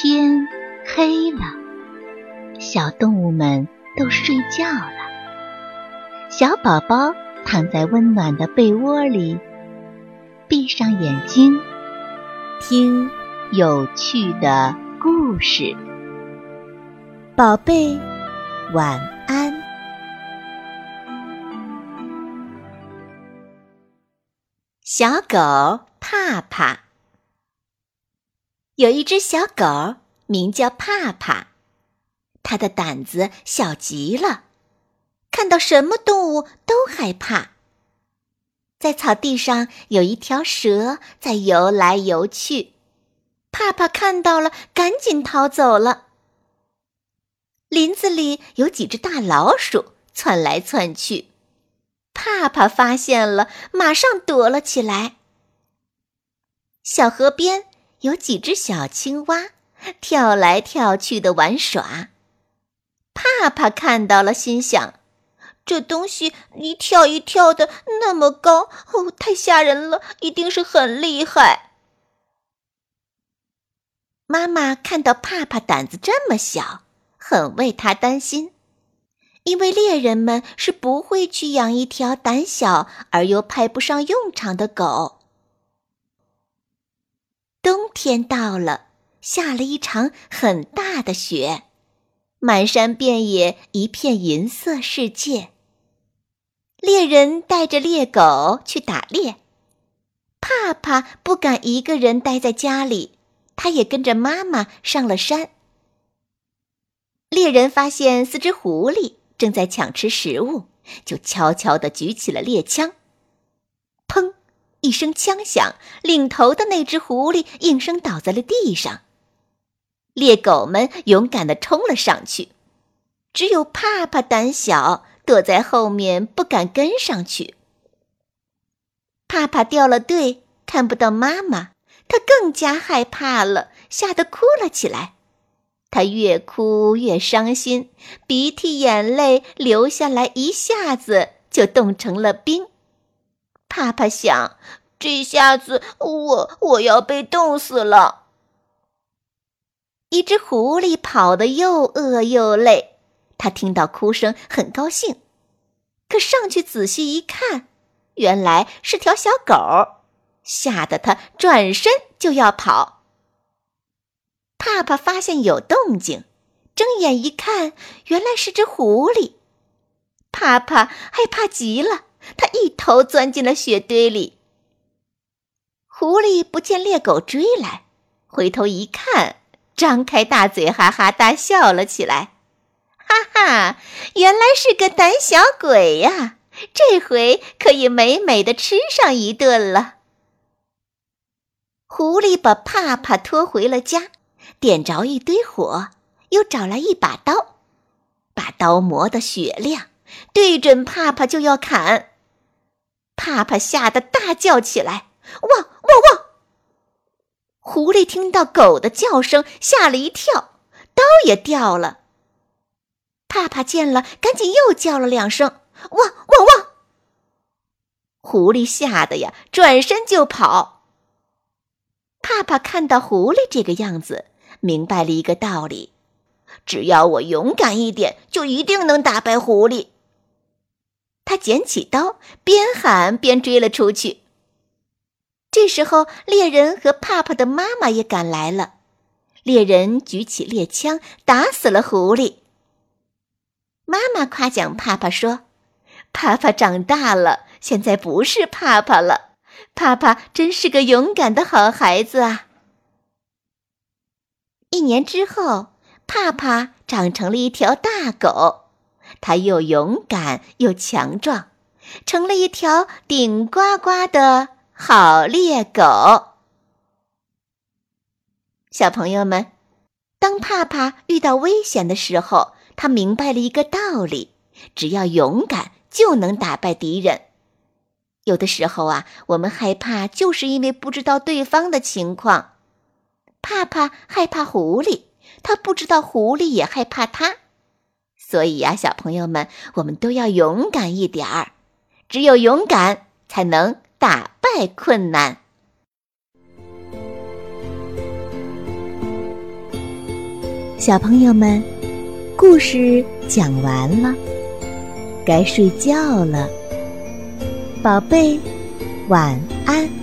天黑了，小动物们都睡觉了。小宝宝躺在温暖的被窝里，闭上眼睛，听有趣的故事。宝贝，晚安。小狗怕怕。有一只小狗，名叫帕帕，它的胆子小极了，看到什么动物都害怕。在草地上有一条蛇在游来游去，帕帕看到了，赶紧逃走了。林子里有几只大老鼠窜来窜去，帕帕发现了，马上躲了起来。小河边。有几只小青蛙跳来跳去的玩耍，帕帕看到了，心想：这东西一跳一跳的那么高，哦，太吓人了，一定是很厉害。妈妈看到帕帕胆子这么小，很为他担心，因为猎人们是不会去养一条胆小而又派不上用场的狗。冬天到了，下了一场很大的雪，满山遍野一片银色世界。猎人带着猎狗去打猎，帕帕不敢一个人待在家里，他也跟着妈妈上了山。猎人发现四只狐狸正在抢吃食物，就悄悄地举起了猎枪，一声枪响，领头的那只狐狸应声倒在了地上。猎狗们勇敢地冲了上去，只有帕帕胆小，躲在后面不敢跟上去。帕帕掉了队，看不到妈妈，他更加害怕了，吓得哭了起来。他越哭越伤心，鼻涕眼泪流下来，一下子就冻成了冰。帕帕想，这下子我我要被冻死了。一只狐狸跑得又饿又累，它听到哭声很高兴，可上去仔细一看，原来是条小狗，吓得它转身就要跑。帕帕发现有动静，睁眼一看，原来是只狐狸。帕帕害怕极了。他一头钻进了雪堆里。狐狸不见猎狗追来，回头一看，张开大嘴，哈哈大笑了起来。哈哈，原来是个胆小鬼呀！这回可以美美的吃上一顿了。狐狸把帕帕拖回了家，点着一堆火，又找来一把刀，把刀磨得雪亮，对准帕帕就要砍。帕帕吓得大叫起来：“汪汪汪！”狐狸听到狗的叫声，吓了一跳，刀也掉了。帕帕见了，赶紧又叫了两声：“汪汪汪！”狐狸吓得呀，转身就跑。帕帕看到狐狸这个样子，明白了一个道理：只要我勇敢一点，就一定能打败狐狸。他捡起刀，边喊边追了出去。这时候，猎人和帕帕的妈妈也赶来了。猎人举起猎枪，打死了狐狸。妈妈夸奖帕帕说：“帕帕长大了，现在不是帕帕了。帕帕真是个勇敢的好孩子啊！”一年之后，帕帕长成了一条大狗。它又勇敢又强壮，成了一条顶呱呱的好猎狗。小朋友们，当帕帕遇到危险的时候，他明白了一个道理：只要勇敢，就能打败敌人。有的时候啊，我们害怕，就是因为不知道对方的情况。帕帕害怕狐狸，他不知道狐狸也害怕他。所以呀，小朋友们，我们都要勇敢一点儿，只有勇敢才能打败困难。小朋友们，故事讲完了，该睡觉了，宝贝，晚安。